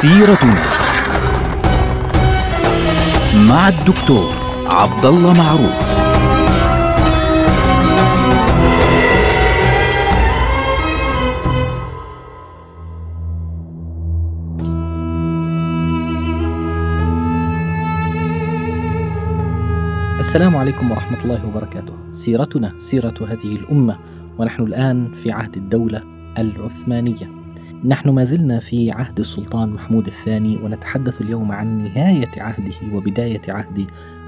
سيرتنا مع الدكتور عبد الله معروف السلام عليكم ورحمة الله وبركاته. سيرتنا سيرة هذه الأمة ونحن الآن في عهد الدولة العثمانية. نحن ما زلنا في عهد السلطان محمود الثاني ونتحدث اليوم عن نهاية عهده وبداية عهد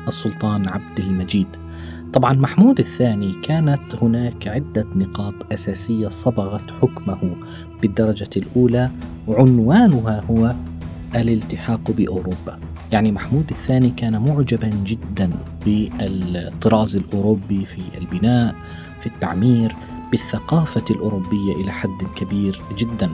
السلطان عبد المجيد. طبعا محمود الثاني كانت هناك عدة نقاط أساسية صبغت حكمه بالدرجة الأولى وعنوانها هو الالتحاق بأوروبا. يعني محمود الثاني كان معجبا جدا بالطراز الأوروبي في البناء في التعمير بالثقافة الأوروبية إلى حد كبير جدا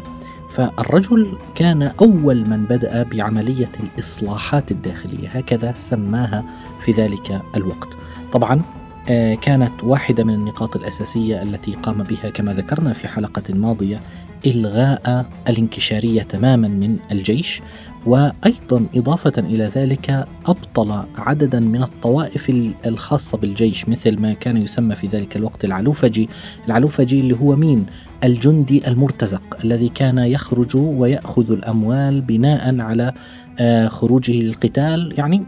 فالرجل كان أول من بدأ بعملية الإصلاحات الداخلية هكذا سماها في ذلك الوقت طبعا آه، كانت واحدة من النقاط الأساسية التي قام بها كما ذكرنا في حلقة ماضية إلغاء الانكشارية تماما من الجيش وأيضا إضافة إلى ذلك أبطل عددا من الطوائف الخاصة بالجيش مثل ما كان يسمى في ذلك الوقت العلوفجي، العلوفجي اللي هو مين؟ الجندي المرتزق الذي كان يخرج ويأخذ الأموال بناء على آه، خروجه للقتال يعني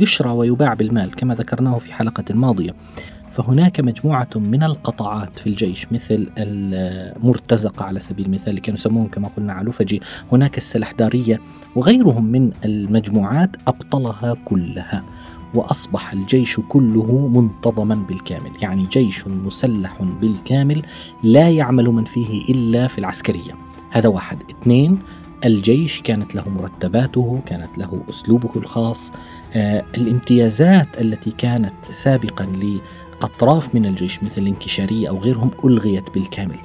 يشرى ويباع بالمال كما ذكرناه في حلقة ماضية. فهناك مجموعة من القطاعات في الجيش مثل المرتزقة على سبيل المثال اللي كانوا يسموهم كما قلنا علوفجي هناك السلحدارية وغيرهم من المجموعات أبطلها كلها وأصبح الجيش كله منتظما بالكامل يعني جيش مسلح بالكامل لا يعمل من فيه إلا في العسكرية. هذا واحد. اثنين الجيش كانت له مرتباته كانت له أسلوبه الخاص. آه الامتيازات التي كانت سابقا أطراف من الجيش مثل الانكشارية أو غيرهم ألغيت بالكامل.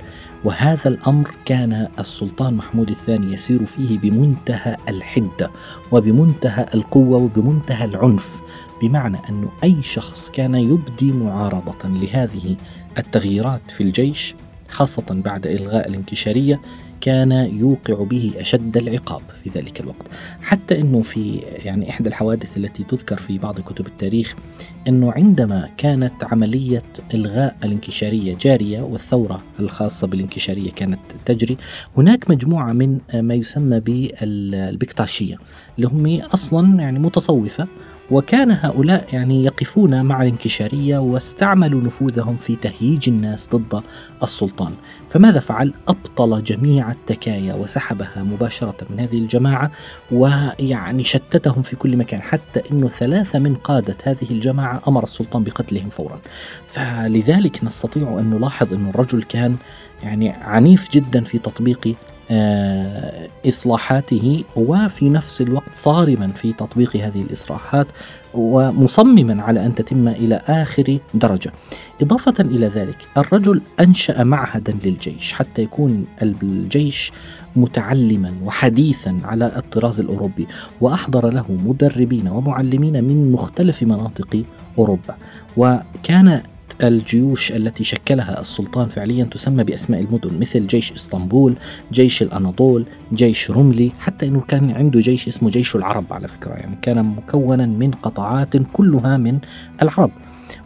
وهذا الأمر كان السلطان محمود الثاني يسير فيه بمنتهى الحدة وبمنتهى القوة وبمنتهى العنف. بمعنى أن أي شخص كان يبدي معارضة لهذه التغييرات في الجيش خاصة بعد إلغاء الانكشارية كان يوقع به أشد العقاب في ذلك الوقت. حتى أنه في يعني إحدى الحوادث التي تذكر في بعض كتب التاريخ أنه عندما كانت عملية إلغاء الانكشارية جارية والثورة الخاصة بالانكشارية كانت تجري هناك مجموعة من ما يسمى بالبكتاشية اللي هم أصلا يعني متصوفة وكان هؤلاء يعني يقفون مع الانكشارية واستعملوا نفوذهم في تهييج الناس ضد السلطان فماذا فعل؟ أبطل جميع التكايا وسحبها مباشرة من هذه الجماعة ويعني شتتهم في كل مكان حتى أنه ثلاثة من قادة هذه الجماعة أمر السلطان بقتلهم فورا فلذلك نستطيع أن نلاحظ أن الرجل كان يعني عنيف جدا في تطبيق آه، إصلاحاته وفي نفس الوقت صارما في تطبيق هذه الإصلاحات ومصمما على أن تتم إلى آخر درجة. إضافة إلى ذلك الرجل أنشأ معهدا للجيش حتى يكون الجيش متعلما وحديثا على الطراز الأوروبي وأحضر له مدربين ومعلمين من مختلف مناطق أوروبا. وكان الجيوش التي شكلها السلطان فعليا تسمى بأسماء المدن مثل جيش إسطنبول، جيش الأناضول، جيش رملي، حتى إنه كان عنده جيش اسمه جيش العرب على فكرة يعني كان مكونا من قطاعات كلها من العرب.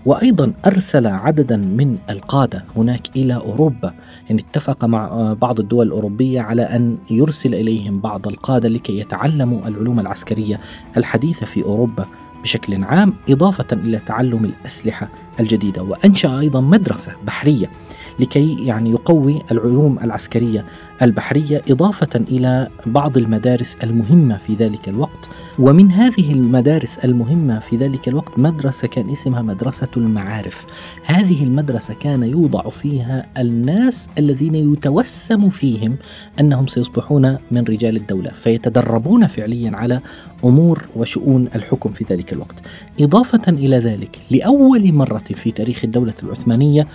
وأيضا أرسل عددا من القادة هناك إلى أوروبا، يعني اتفق مع بعض الدول الأوروبية على أن يرسل إليهم بعض القادة لكي يتعلموا العلوم العسكرية الحديثة في أوروبا بشكل عام إضافة إلى تعلم الأسلحة الجديدة وأنشأ أيضا مدرسة بحرية. لكي يعني يقوي العلوم العسكرية البحرية إضافة إلى بعض المدارس المهمة في ذلك الوقت. ومن هذه المدارس المهمة في ذلك الوقت مدرسة كان اسمها مدرسة المعارف. هذه المدرسة كان يوضع فيها الناس الذين يتوسم فيهم أنهم سيصبحون من رجال الدولة فيتدربون فعليا على أمور وشؤون الحكم في ذلك الوقت. إضافة إلى ذلك لأول مرة في تاريخ الدولة العثمانية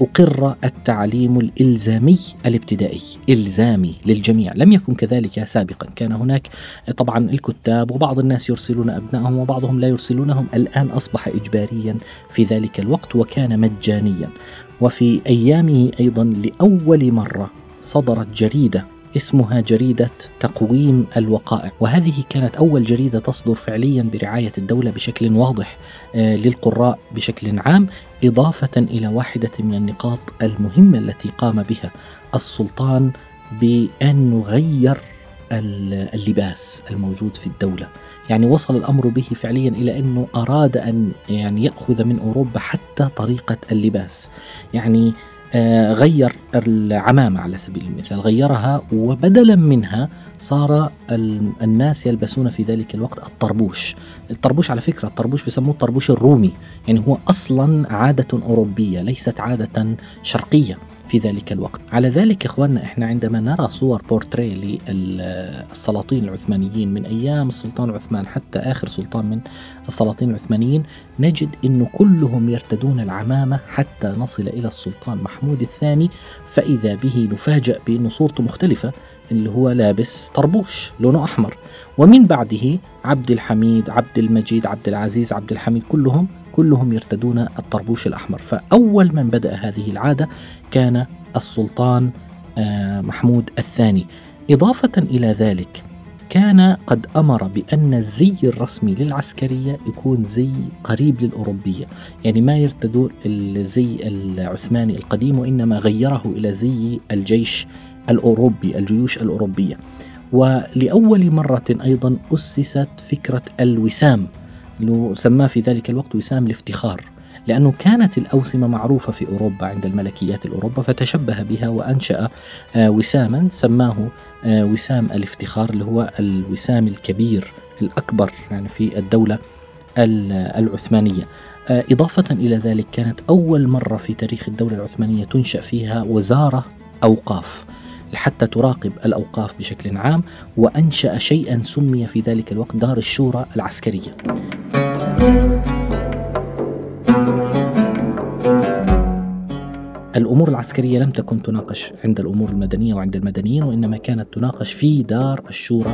أقر التعليم الإلزامي الابتدائي. إلزامي للجميع. لم يكن كذلك سابقا. كان هناك طبعا الكتاب وبعض الناس يرسلون أبنائهم وبعضهم لا يرسلونهم. الآن أصبح إجباريا في ذلك الوقت وكان مجانيا. وفي أيامه أيضا لأول مرة صدرت جريدة اسمها جريدة تقويم الوقائع. وهذه كانت أول جريدة تصدر فعليا برعاية الدولة بشكل واضح آه، للقراء بشكل عام إضافة إلى واحدة من النقاط المهمة التي قام بها السلطان بأن غير اللباس الموجود في الدولة. يعني وصل الأمر به فعليا إلى أنه أراد أن يعني يأخذ من أوروبا حتى طريقة اللباس. يعني غير العمامة على سبيل المثال غيرها وبدلا منها صار الناس يلبسون في ذلك الوقت الطربوش. الطربوش على فكرة الطربوش بيسموه الطربوش الرومي يعني هو أصلا عادة أوروبية ليست عادة شرقية. في ذلك الوقت. على ذلك إخواننا إحنا عندما نرى صور بورتري للسلاطين العثمانيين من أيام السلطان عثمان حتى آخر سلطان من السلاطين العثمانيين نجد أنه كلهم يرتدون العمامة حتى نصل إلى السلطان محمود الثاني فإذا به نفاجأ بأن صورته مختلفة اللي هو لابس طربوش لونه أحمر. ومن بعده عبد الحميد عبد المجيد عبد العزيز عبد الحميد كلهم كلهم يرتدون الطربوش الأحمر. فأول من بدأ هذه العادة كان السلطان آه، محمود الثاني. إضافة إلى ذلك كان قد أمر بأن الزي الرسمي للعسكرية يكون زي قريب للأوروبية. يعني ما يرتدوا الزي العثماني القديم وإنما غيره إلى زي الجيش الأوروبي الجيوش الأوروبية. ولأول مرة أيضا أسست فكرة الوسام. سماه في ذلك الوقت وسام الافتخار لأنه كانت الأوسمة معروفة في أوروبا عند الملكيات الأوروبا فتشبه بها وأنشأ آه، وساما سماه آه، وسام الافتخار اللي هو الوسام الكبير الأكبر يعني في الدولة العثمانية. آه، إضافة إلى ذلك كانت أول مرة في تاريخ الدولة العثمانية تنشأ فيها وزارة أوقاف حتى تراقب الأوقاف بشكل عام وأنشأ شيئا سمي في ذلك الوقت دار الشورى العسكرية. الأمور العسكرية لم تكن تناقش عند الأمور المدنية وعند المدنيين وإنما كانت تناقش في دار الشورى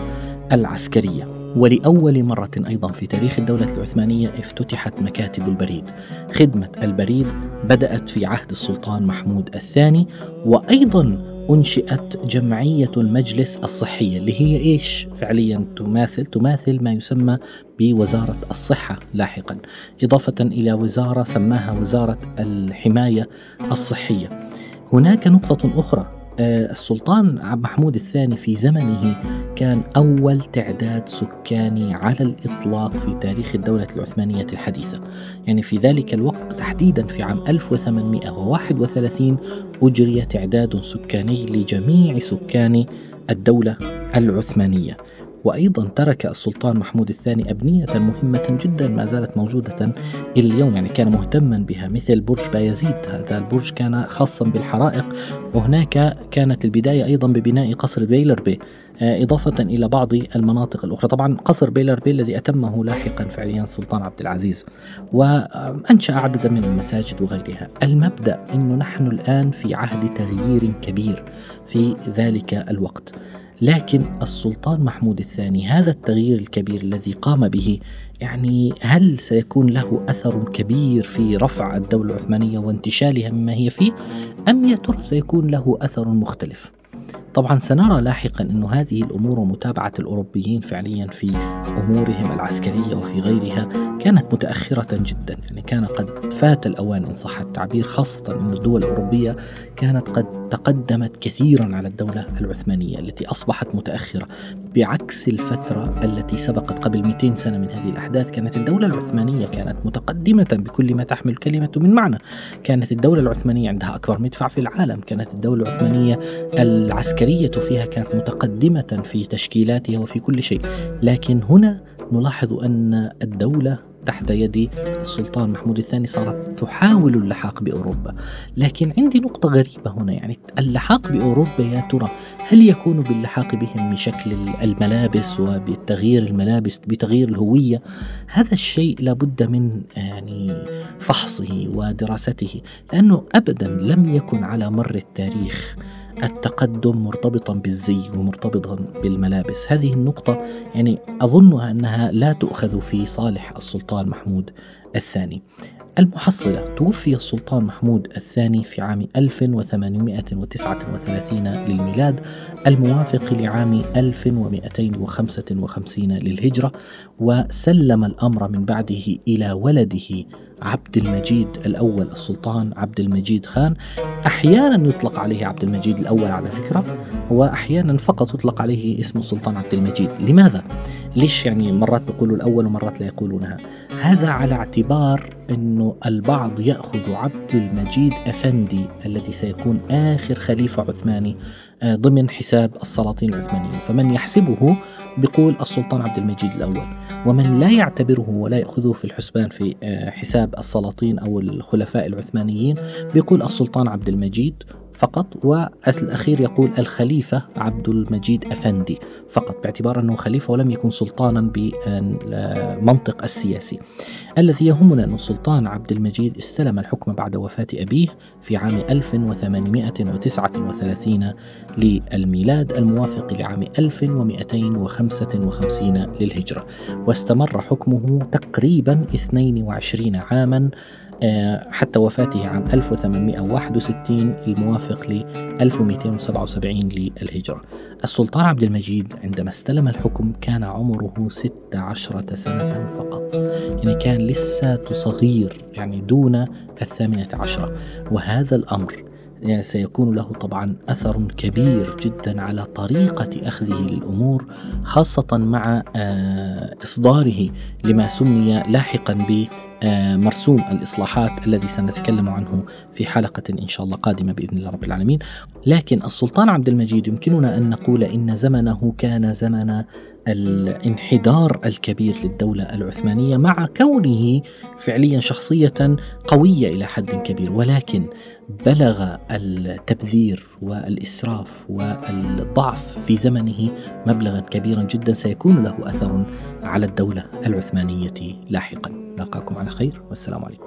العسكرية. ولأول مرة أيضا في تاريخ الدولة العثمانية افتتحت مكاتب البريد. خدمة البريد بدأت في عهد السلطان محمود الثاني وأيضا أنشئت جمعية المجلس الصحية اللي هي إيش؟ فعليا تماثل تماثل ما يسمى بوزارة الصحة لاحقا إضافة إلى وزارة سماها وزارة الحماية الصحية. هناك نقطة أخرى السلطان عبد محمود الثاني في زمنه كان أول تعداد سكاني على الإطلاق في تاريخ الدولة العثمانية الحديثة. يعني في ذلك الوقت تحديدا في عام 1831 أجري تعداد سكاني لجميع سكان الدولة العثمانية. وأيضا ترك السلطان محمود الثاني أبنية مهمة جدا ما زالت موجودة إلى اليوم يعني كان مهتما بها مثل برج بايزيد. هذا البرج كان خاصا بالحرائق. وهناك كانت البداية أيضا ببناء قصر بيلربي آه، إضافة إلى بعض المناطق الأخرى. طبعا قصر بيلربي الذي أتمه لاحقا فعليا السلطان عبد العزيز. وأنشأ عددا من المساجد وغيرها. المبدأ أنه نحن الآن في عهد تغيير كبير في ذلك الوقت. لكن السلطان محمود الثاني هذا التغيير الكبير الذي قام به يعني هل سيكون له أثر كبير في رفع الدولة العثمانية وانتشالها مما هي فيه أم يا ترى سيكون له أثر مختلف؟ طبعا سنرى لاحقا أن هذه الأمور ومتابعة الأوروبيين فعليا في أمورهم العسكرية وفي غيرها كانت متأخرة جدا يعني كان قد فات الأوان إن صح التعبير خاصة أن الدول الأوروبية كانت قد تقدمت كثيرا على الدولة العثمانية التي أصبحت متأخرة بعكس الفترة التي سبقت قبل 200 سنة من هذه الأحداث. كانت الدولة العثمانية كانت متقدمة بكل ما تحمل كلمة من معنى. كانت الدولة العثمانية عندها أكبر مدفع في العالم. كانت الدولة العثمانية العسكرية فيها كانت متقدمة في تشكيلاتها وفي كل شيء. لكن هنا نلاحظ أن الدولة تحت يد السلطان محمود الثاني صارت تحاول اللحاق بأوروبا، لكن عندي نقطة غريبة هنا يعني اللحاق بأوروبا يا ترى هل يكون باللحاق بهم بشكل الملابس وبتغيير الملابس بتغيير الهوية؟ هذا الشيء لابد من يعني فحصه ودراسته، لأنه أبدا لم يكن على مر التاريخ التقدم مرتبطا بالزي ومرتبطا بالملابس. هذه النقطة يعني أظنها أنها لا تؤخذ في صالح السلطان محمود الثاني. المحصلة توفي السلطان محمود الثاني في عام 1839 للميلاد الموافق لعام 1255 للهجرة وسلم الأمر من بعده إلى ولده عبد المجيد الأول السلطان عبد المجيد خان. أحيانا يطلق عليه عبد المجيد الأول على فكرة. وأحيانا فقط يطلق عليه اسم السلطان عبد المجيد. لماذا؟ ليش يعني مرات بيقولوا الأول ومرات لا يقولونها؟ هذا على اعتبار أنه البعض يأخذ عبد المجيد أفندي الذي سيكون آخر خليفة عثماني آه، ضمن حساب السلاطين العثمانيين. فمن يحسبه بيقول السلطان عبد المجيد الأول. ومن لا يعتبره ولا يأخذه في الحسبان في آه، حساب السلاطين أو الخلفاء العثمانيين بيقول السلطان عبد المجيد فقط والأخير يقول الخليفة عبد المجيد أفندي فقط باعتبار أنه خليفة ولم يكن سلطانا بالمنطق السياسي. الذي يهمنا أن السلطان عبد المجيد استلم الحكم بعد وفاة أبيه في عام 1839 للميلاد الموافق لعام 1255 للهجرة. واستمر حكمه تقريبا 22 عاما حتى وفاته عام 1861 الموافق ل 1277 للهجرة. السلطان عبد المجيد عندما استلم الحكم كان عمره 16 سنة فقط. يعني كان لسه صغير يعني دون الثامنة عشرة. وهذا الأمر يعني سيكون له طبعا أثر كبير جدا على طريقة أخذه للأمور خاصة مع آه، إصداره لما سمي لاحقا ب آه، مرسوم الإصلاحات الذي سنتكلم عنه في حلقة إن شاء الله قادمة بإذن الله رب العالمين. لكن السلطان عبد المجيد يمكننا أن نقول إن زمنه كان زمن الانحدار الكبير للدولة العثمانية مع كونه فعليا شخصية قوية إلى حد كبير ولكن بلغ التبذير والإسراف والضعف في زمنه مبلغا كبيرا جدا سيكون له أثر على الدولة العثمانية لاحقا. نلقاكم على خير والسلام عليكم.